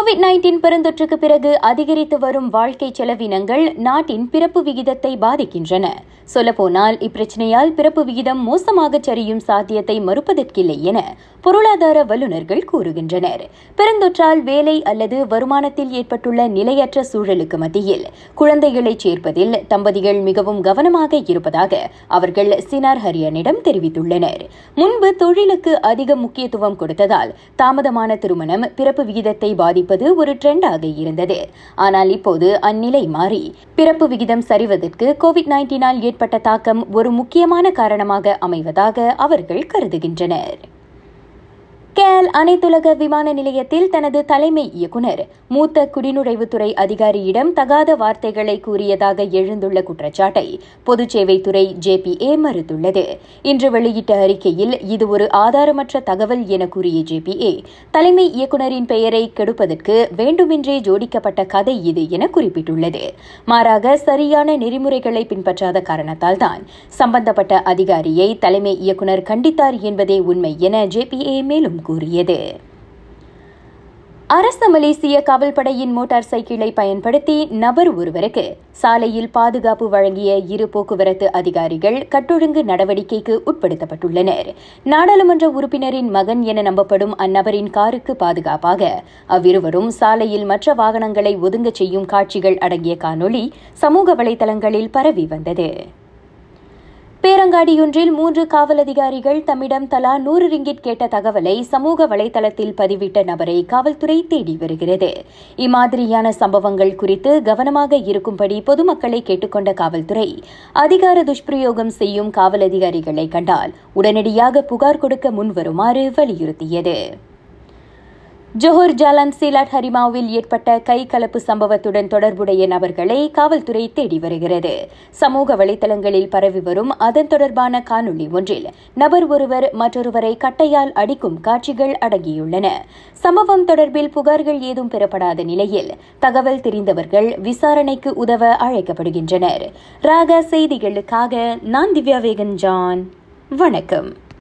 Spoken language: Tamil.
கோவிட் நைன்டீன் பெருந்தொற்றுக்கு பிறகு அதிகரித்து வரும் வாழ்க்கை செலவினங்கள் நாட்டின் பிறப்பு விகிதத்தை பாதிக்கின்றன. சொல்லப்போனால் இப்பிரச்சனையால் பிறப்பு விகிதம் மோசமாக சரியும் சாத்தியத்தை மறுப்பதற்கில்லை என பொருளாதார வல்லுநர்கள் கூறுகின்றனர். பெருந்தொற்றால் வேலை அல்லது வருமானத்தில் ஏற்பட்டுள்ள நிலையற்ற சூழலுக்கு மத்தியில் குழந்தைகளை சேர்ப்பதில் தம்பதிகள் மிகவும் கவனமாக இருப்பதாக அவர்கள் சினார் ஹரியனிடம் தெரிவித்துள்ளனர். முன்பு தொழிலுக்கு அதிக முக்கியத்துவம் கொடுத்ததால் தாமதமான திருமணம் பிறப்பு விகிதத்தை இருப்பது ஒரு ட்ரெண்டாக இருந்தது. ஆனால் இப்போது அந்நிலை மாறி. பிறப்பு விகிதம் சரிவதற்கு கோவிட் நைன்டீனால் ஏற்பட்ட தாக்கம் ஒரு முக்கியமான காரணமாக அமைவதாக அவர்கள் கருதுகின்றனர். கேஎல் அனைத்துலக விமான நிலையத்தில் தனது தலைமை இயக்குநர். மூத்த குடிநுழைவுத்துறை அதிகாரியிடம் தகாத வார்த்தைகளை கூறியதாக எழுந்துள்ள குற்றச்சாட்டை பொதுச்சேவைத்துறை ஜேபிஏ மறுத்துள்ளது. இன்று வெளியிட்ட அறிக்கையில் இது ஒரு ஆதாரமற்ற தகவல் என கூறிய ஜேபிஏ தலைமை இயக்குநரின் பெயரை கெடுப்பதற்கு வேண்டுமென்றே ஜோடிக்கப்பட்ட கதை இது என குறிப்பிட்டுள்ளது. மாறாக சரியான நெறிமுறைகளை பின்பற்றாத காரணத்தால்தான் சம்பந்தப்பட்ட அதிகாரியை தலைமை இயக்குநர் கண்டித்தார் என்பதே உண்மை என ஜேபிஏ மேலும் கூறியது. அரச மலேசிய காவல்படையின் மோட்டார் சைக்கிளை பயன்படுத்தி நபர் ஒருவருக்கு சாலையில் பாதுகாப்பு வழங்கிய இரு போக்குவரத்து அதிகாரிகள் கட்டொழுங்கு நடவடிக்கைக்கு உட்படுத்தப்பட்டுள்ளனர். நாடாளுமன்ற உறுப்பினரின் மகன் என நம்பப்படும் அந்நபரின் காருக்கு பாதுகாப்பாக அவ்விருவரும் சாலையில் மற்ற வாகனங்களை ஒதுங்கச் செய்யும் காட்சிகள் அடங்கிய காணொளி சமூக வலைதளங்களில் பரவி வந்தது. பேரங்காடியொன்றில் மூன்று காவல் அதிகாரிகள் தம்மிடம் தலா நூறு ரிங்கிட் கேட்ட தகவலை சமூக வலைதளத்தில் பதிவிட்ட நபரை காவல்துறை தேடி வருகிறது. இம்மாதிரியான சம்பவங்கள் குறித்து கவனமாக இருக்கும்படி பொதுமக்களை கேட்டுக்கொண்ட காவல்துறை அதிகார துஷ்பிரயோகம் செய்யும் காவல் அதிகாரிகளை கண்டால் உடனடியாக புகார் கொடுக்க முன்வருமாறு வலியுறுத்தியது. ஜோஹர் ஜாலன் சீலாட் ஹரிமாவில் ஏற்பட்ட கை கலப்பு சம்பவத்துடன் தொடர்புடைய நபர்களை காவல்துறை தேடி வருகிறது. சமூக வலைதளங்களில் பரவி வரும் அதன் தொடர்பான காணொலி ஒன்றில் நபர் ஒருவர் மற்றொருவரை கட்டையால் அடிக்கும் காட்சிகள் அடங்கியுள்ளன. சம்பவம் தொடர்பில் புகார்கள் ஏதும் பெறப்படாத நிலையில் தகவல் தெரிந்தவர்கள் விசாரணைக்கு உதவ அழைக்கப்படுகின்றனர். ராக செய்திகளுக்காக நான் திவ்யா வேகன் ஜான் வணக்கம்.